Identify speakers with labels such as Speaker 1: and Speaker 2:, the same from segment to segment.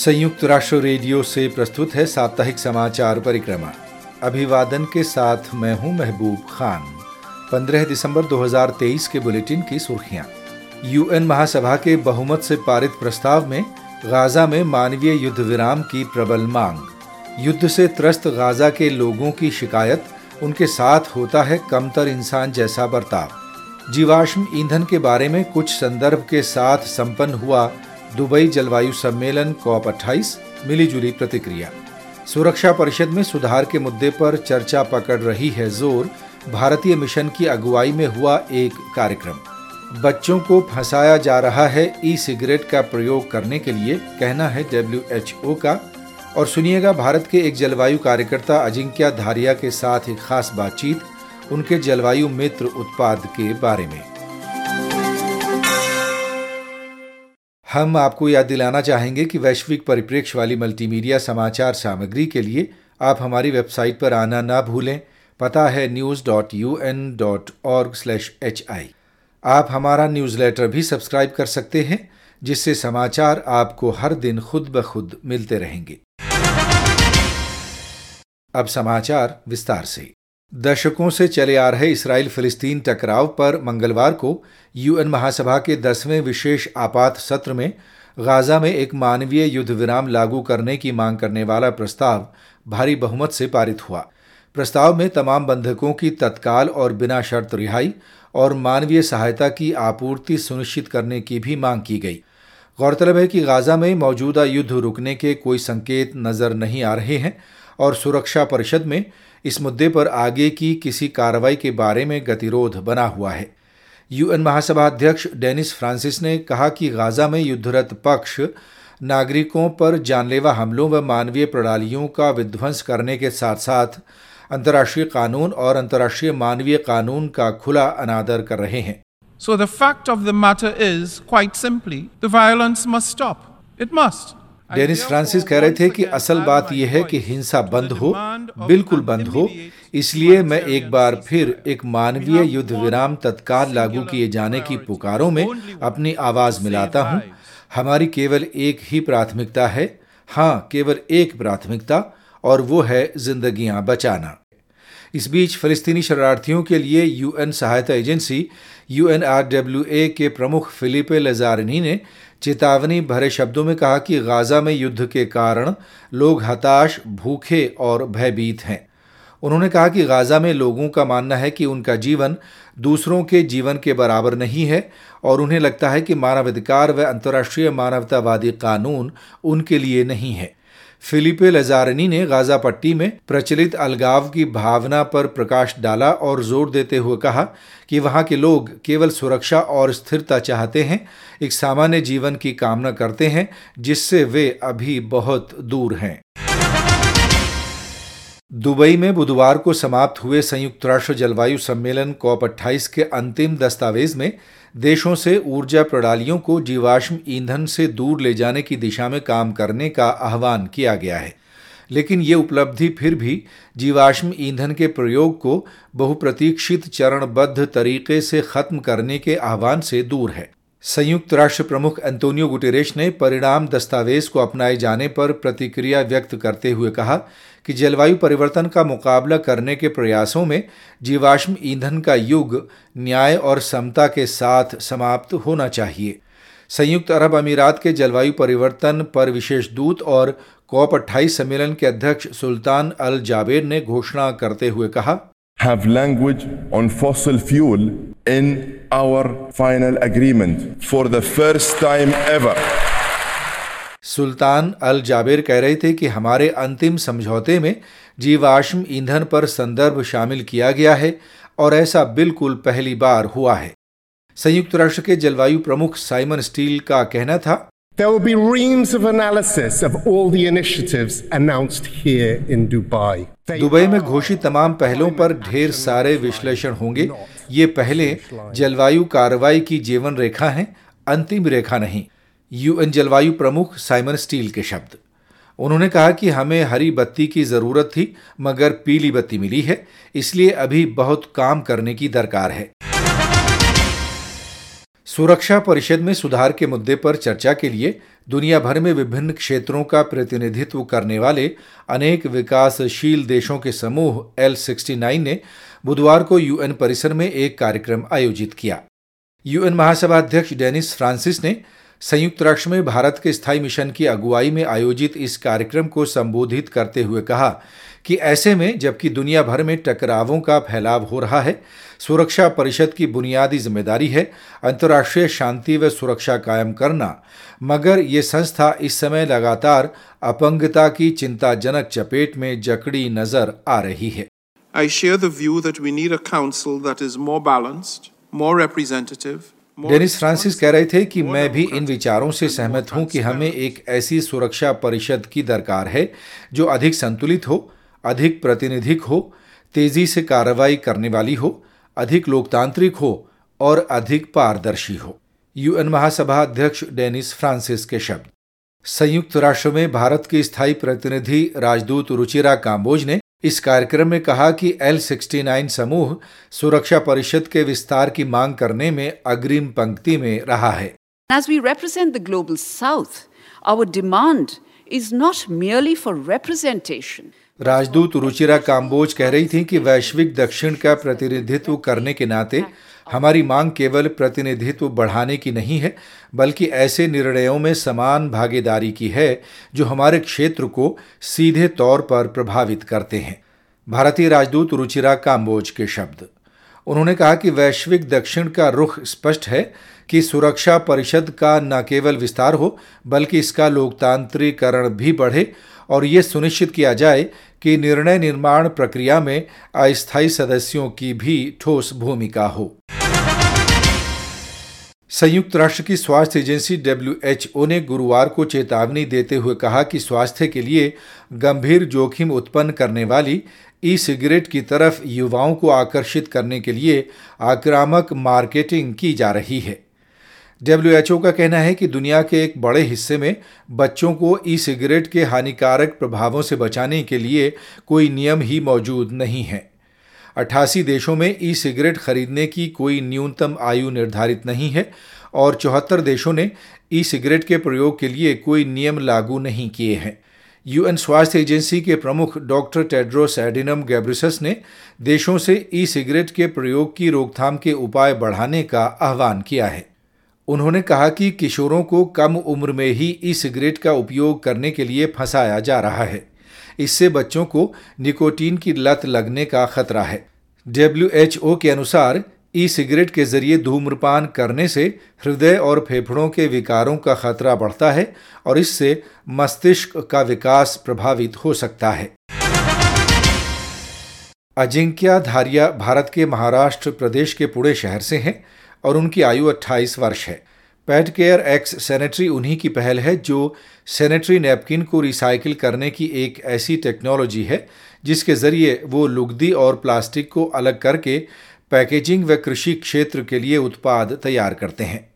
Speaker 1: संयुक्त राष्ट्र रेडियो से प्रस्तुत है साप्ताहिक समाचार परिक्रमा। अभिवादन के साथ मैं हूँ महबूब खान। 15 दिसंबर 2023 के बुलेटिन की सुर्खियाँ। यूएन महासभा के बहुमत से पारित प्रस्ताव में गाजा में मानवीय युद्ध विराम की प्रबल मांग। युद्ध से त्रस्त गाजा के लोगों की शिकायत, उनके साथ होता है कमतर इंसान जैसा बर्ताव। जीवाश्म ईंधन के बारे में कुछ संदर्भ के साथ संपन्न हुआ दुबई जलवायु सम्मेलन कॉप 28 मिलीजुली प्रतिक्रिया। सुरक्षा परिषद में सुधार के मुद्दे पर चर्चा पकड़ रही है ज़ोर, भारतीय मिशन की अगुवाई में हुआ एक कार्यक्रम। बच्चों को फंसाया जा रहा है ई सिगरेट का प्रयोग करने के लिए, कहना है डब्ल्यू का। और सुनिएगा, भारत के एक जलवायु कार्यकर्ता अजिंक्या धारिया के साथ एक खास बातचीत, उनके जलवायु मित्र उत्पाद के बारे में। हम आपको याद दिलाना चाहेंगे कि वैश्विक परिप्रेक्ष्य वाली मल्टीमीडिया समाचार सामग्री के लिए आप हमारी वेबसाइट पर आना ना भूलें। पता है news dot U N dot org slash H I आप हमारा न्यूज़लेटर भी सब्सक्राइब कर सकते हैं, जिससे समाचार आपको हर दिन खुद ब खुद मिलते रहेंगे। अब समाचार विस्तार से। दशकों से चले आ रहे इसराइल फिलिस्तीन टकराव पर मंगलवार को यूएन महासभा के दसवें विशेष आपात सत्र में गाजा में एक मानवीय युद्ध विराम लागू करने की मांग करने वाला प्रस्ताव भारी बहुमत से पारित हुआ। प्रस्ताव में तमाम बंधकों की तत्काल और बिना शर्त रिहाई और मानवीय सहायता की आपूर्ति सुनिश्चित करने की भी मांग की गई। गौरतलब है कि गाजा में मौजूदा युद्ध रुकने के कोई संकेत नज़र नहीं आ रहे हैं और सुरक्षा परिषद में इस मुद्दे पर आगे की किसी कार्रवाई के बारे में गतिरोध बना हुआ है यूएन महासभा अध्यक्ष डेनिस फ्रांसिस ने कहा कि गाजा में युद्धरत पक्ष नागरिकों पर जानलेवा हमलों व मानवीय प्रणालियों का विध्वंस करने के साथ साथ अंतर्राष्ट्रीय कानून और अंतर्राष्ट्रीय मानवीय कानून का खुला अनादर कर रहे हैं
Speaker 2: so the fact of the matter is quite simply, the violence must stop. It must.
Speaker 1: Dennis Francis कह रहे थे कि असल बात यह है कि हिंसा बंद हो बिल्कुल बंद हो। इसलिए मैं एक बार फिर एक मानवीय युद्ध विराम तत्काल लागू किए जाने की पुकारों में अपनी आवाज़ मिलाता हूँ। हमारी केवल एक ही प्राथमिकता है। हाँ केवल एक प्राथमिकता और वो है जिंदगियाँ बचाना। इस बीच फलस्तीनी शरणार्थियों के लिए यूएन सहायता एजेंसी यूएनआरडब्ल्यूए के प्रमुख फिलिपे लजारनी ने चेतावनी भरे शब्दों में कहा कि गाजा में युद्ध के कारण लोग हताश, भूखे और भयभीत हैं। उन्होंने कहा कि गाजा में लोगों का मानना है कि उनका जीवन दूसरों के जीवन के बराबर नहीं है और उन्हें लगता है कि मानवाधिकार व अंतर्राष्ट्रीय मानवतावादी कानून उनके लिए नहीं है। फिलिपे लजारनी ने गाजा पट्टी में प्रचलित अलगाव की भावना पर प्रकाश डाला और ज़ोर देते हुए कहा कि वहाँ के लोग केवल सुरक्षा और स्थिरता चाहते हैं, एक सामान्य जीवन की कामना करते हैं, जिससे वे अभी बहुत दूर हैं। दुबई में बुधवार को समाप्त हुए संयुक्त राष्ट्र जलवायु सम्मेलन कॉप 28 के अंतिम दस्तावेज़ में देशों से ऊर्जा प्रणालियों को जीवाश्म ईंधन से दूर ले जाने की दिशा में काम करने का आह्वान किया गया है। लेकिन ये उपलब्धि फिर भी जीवाश्म ईंधन के प्रयोग को बहुप्रतीक्षित चरणबद्ध तरीके से खत्म करने के आह्वान से दूर है। संयुक्त राष्ट्र प्रमुख एंटोनियो गुटेरेश ने परिणाम दस्तावेज़ को अपनाए जाने पर प्रतिक्रिया व्यक्त करते हुए कहा कि जलवायु परिवर्तन का मुकाबला करने के प्रयासों में जीवाश्म ईंधन का युग, न्याय और समता के साथ समाप्त होना चाहिए। संयुक्त अरब अमीरात के जलवायु परिवर्तन पर विशेष दूत और कॉप 28 सम्मेलन के अध्यक्ष सुल्तान अल जाबेर ने घोषणा करते हुए कहा,
Speaker 3: have language on fossil fuel in our final agreement for the first time ever.
Speaker 1: Sultan Al Jaber कह रहे थे कि हमारे अंतिम समझौते में जीवाश्म ईंधन पर संदर्भ शामिल किया गया है और ऐसा बिल्कुल पहली बार हुआ है संयुक्त राष्ट्र के जलवायु प्रमुख साइमन स्टील का कहना था
Speaker 4: There will be reams of analysis of all the initiatives announced here in Dubai.
Speaker 1: Dubai में घोषित तमाम पहलों पर ढेर सारे विश्लेषण होंगे ये पहले जलवायु कार्रवाई की जीवन रेखा है, अंतिम रेखा नहीं। यूएन जलवायु प्रमुख साइमन स्टील के शब्द। उन्होंने कहा कि हमें हरी बत्ती की ज़रूरत थी, मगर पीली बत्ती मिली है, इसलिए अभी बहुत काम करने की दरकार है। सुरक्षा परिषद में सुधार के मुद्दे पर चर्चा के लिए दुनिया भर में विभिन्न क्षेत्रों का प्रतिनिधित्व करने वाले अनेक विकासशील देशों के समूह एल सिक्सटी नाइन ने बुधवार को यूएन परिसर में एक कार्यक्रम आयोजित किया। यूएन महासभा अध्यक्ष डेनिस फ्रांसिस ने संयुक्त राष्ट्र में भारत के स्थायी मिशन की अगुवाई में आयोजित इस कार्यक्रम को संबोधित करते हुए कहा कि ऐसे में जबकि दुनिया भर में टकरावों का फैलाव हो रहा है, सुरक्षा परिषद की बुनियादी ज़िम्मेदारी है अंतर्राष्ट्रीय शांति व सुरक्षा कायम करना, मगर ये संस्था इस समय लगातार अपंगता की चिंताजनक चपेट में जकड़ी नज़र आ रही है।
Speaker 2: I share the view that we need a council that is more balanced, more representative,
Speaker 1: Dennis Francis कह रहे थे कि मैं भी इन विचारों से सहमत हूँ कि हमें एक ऐसी सुरक्षा परिषद की दरकार है जो अधिक संतुलित हो अधिक प्रतिनिधिक हो तेज़ी से कार्रवाई करने वाली हो अधिक लोकतांत्रिक हो और अधिक पारदर्शी हो। यूएन महासभा अध्यक्ष डेनिस फ्रांसिस के शब्द। संयुक्त राष्ट्र में भारत के स्थायी प्रतिनिधि राजदूत रुचिरा काम्बोज ने इस कार्यक्रम में कहा कि एल सिक्सटी नाइन समूह सुरक्षा परिषद के विस्तार की मांग करने में अग्रिम पंक्ति में रहा है
Speaker 5: As we represent the global south, our demand is not merely for representation.
Speaker 1: राजदूत रुचिरा काम्बोज कह रही थी कि वैश्विक दक्षिण का प्रतिनिधित्व करने के नाते हमारी मांग केवल प्रतिनिधित्व बढ़ाने की नहीं है, बल्कि ऐसे निर्णयों में समान भागीदारी की है, जो हमारे क्षेत्र को सीधे तौर पर प्रभावित करते हैं। भारतीय राजदूत रुचिरा काम्बोज के शब्द। उन्होंने कहा कि वैश्विक दक्षिण का रुख स्पष्ट है कि सुरक्षा परिषद का न केवल विस्तार हो, बल्कि इसका लोकतांत्रिकरण भी बढ़े, और ये सुनिश्चित किया जाए कि निर्णय निर्माण प्रक्रिया में अस्थायी सदस्यों की भी ठोस भूमिका हो। संयुक्त राष्ट्र की स्वास्थ्य एजेंसी डब्ल्यूएचओ ने गुरुवार को चेतावनी देते हुए कहा कि स्वास्थ्य के लिए गंभीर जोखिम उत्पन्न करने वाली ई सिगरेट की तरफ़ युवाओं को आकर्षित करने के लिए आक्रामक मार्केटिंग की जा रही है। डब्ल्यूएचओ का कहना है कि दुनिया के एक बड़े हिस्से में बच्चों को ई सिगरेट के हानिकारक प्रभावों से बचाने के लिए कोई नियम ही मौजूद नहीं है। अट्ठासी देशों में ई सिगरेट खरीदने की कोई न्यूनतम आयु निर्धारित नहीं है और चौहत्तर देशों ने ई सिगरेट के प्रयोग के लिए कोई नियम लागू नहीं किए हैं। यूएन स्वास्थ्य एजेंसी के प्रमुख डॉक्टर टेड्रोस एडिनम गैब्रिसस ने देशों से ई सिगरेट के प्रयोग की रोकथाम के उपाय बढ़ाने का आह्वान किया है। उन्होंने कहा कि किशोरों को कम उम्र में ही ई सिगरेट का उपयोग करने के लिए फंसाया जा रहा है। इससे बच्चों को निकोटीन की लत लगने का खतरा है। डब्ल्यू के अनुसार, ई सिगरेट के ज़रिए धूम्रपान करने से हृदय और फेफड़ों के विकारों का खतरा बढ़ता है और इससे मस्तिष्क का विकास प्रभावित हो सकता है। अजिंक्या धारिया भारत के महाराष्ट्र प्रदेश के पुणे शहर से हैं। और उनकी आयु 28 वर्ष है। पैड केयर एक्स सैनिटरी उन्हीं की पहल है जो सैनिटरी नैपकिन को रिसाइकिल करने की एक ऐसी टेक्नोलॉजी है, जिसके ज़रिए वो लुगदी और प्लास्टिक को अलग करके पैकेजिंग व कृषि क्षेत्र के लिए उत्पाद तैयार करते हैं।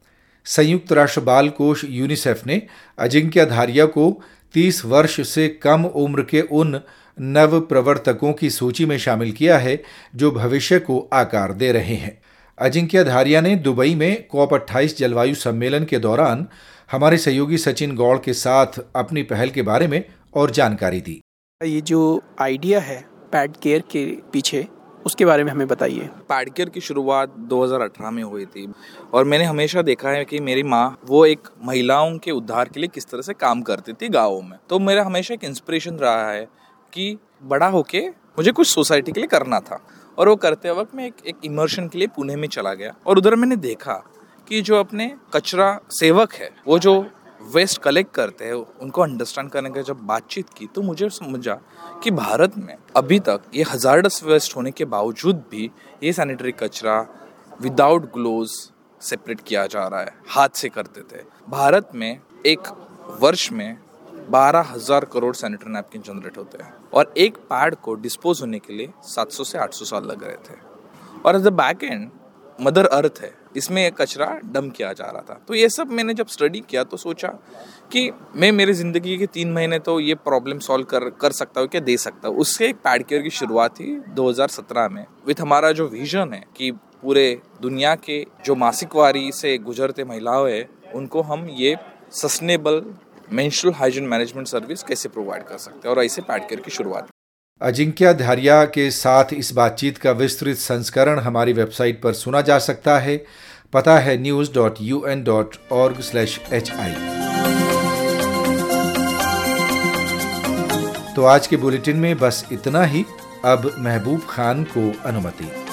Speaker 1: संयुक्त राष्ट्र बाल कोष यूनिसेफ ने अजिंक्य धारिया को 30 वर्ष से कम उम्र के उन नव प्रवर्तकों की सूची में शामिल किया है, जो भविष्य को आकार दे रहे हैं। अजिंक्य धारिया ने दुबई में कॉप 28 जलवायु सम्मेलन के दौरान हमारे सहयोगी सचिन गौड़ के साथ अपनी पहल के बारे में और जानकारी दी।
Speaker 6: ये जो आइडिया है पैड केयर के पीछे उसके बारे में हमें बताइए।
Speaker 7: पैड केयर की शुरुआत 2018 में हुई थी और मैंने हमेशा देखा है कि मेरी माँ वो एक महिलाओं के उद्धार के लिए किस तरह से काम करती थी गाँवों में। तो मेरा हमेशा एक इंस्पिरेशन रहा है कि बड़ा होके मुझे कुछ सोसाइटी के लिए करना था। और वो करते वक्त मैं एक एक इमर्शन के लिए पुणे में चला गया। और उधर मैंने देखा कि जो अपने कचरा सेवक है, वो जो वेस्ट कलेक्ट करते हैं, उनको अंडरस्टैंड करने का जब बातचीत की तो मुझे समझा कि भारत में अभी तक ये हजारडस वेस्ट होने के बावजूद भी ये सैनिटरी कचरा विदाउट ग्लोव सेपरेट किया जा रहा है, हाथ से करते थे। भारत में एक वर्ष में बारह हज़ार करोड़ सैनिटरी नैपकिन जनरेट होते हैं। और एक पैड को डिस्पोज होने के लिए 700 से 800 साल लग रहे थे। और at the back end mother earth है। इसमें कचरा डम किया जा रहा था। तो ये सब मैंने जब स्टडी किया तो सोचा कि मैं मेरी ज़िंदगी के तीन महीने तो ये प्रॉब्लम सॉल्व कर कर सकता हूँ, क्या दे सकता हूँ? उससे एक पैड केयर की शुरुआत थी 2017 में विथ हमारा जो विजन है कि पूरे दुनिया के जो मासिकवारी से गुजरते महिलाओं है, उनको हम ये sustainable menstrual hygiene management service कैसे प्रोवाइड कर सकते हैं? और ऐसे पैड केयर की शुरुआत
Speaker 1: अजिंक्य धारिया के साथ इस बातचीत का विस्तृत संस्करण हमारी वेबसाइट पर सुना जा सकता है। पता है news dot U N dot org slash H I तो आज के बुलेटिन में बस इतना ही। अब महबूब खान को अनुमति।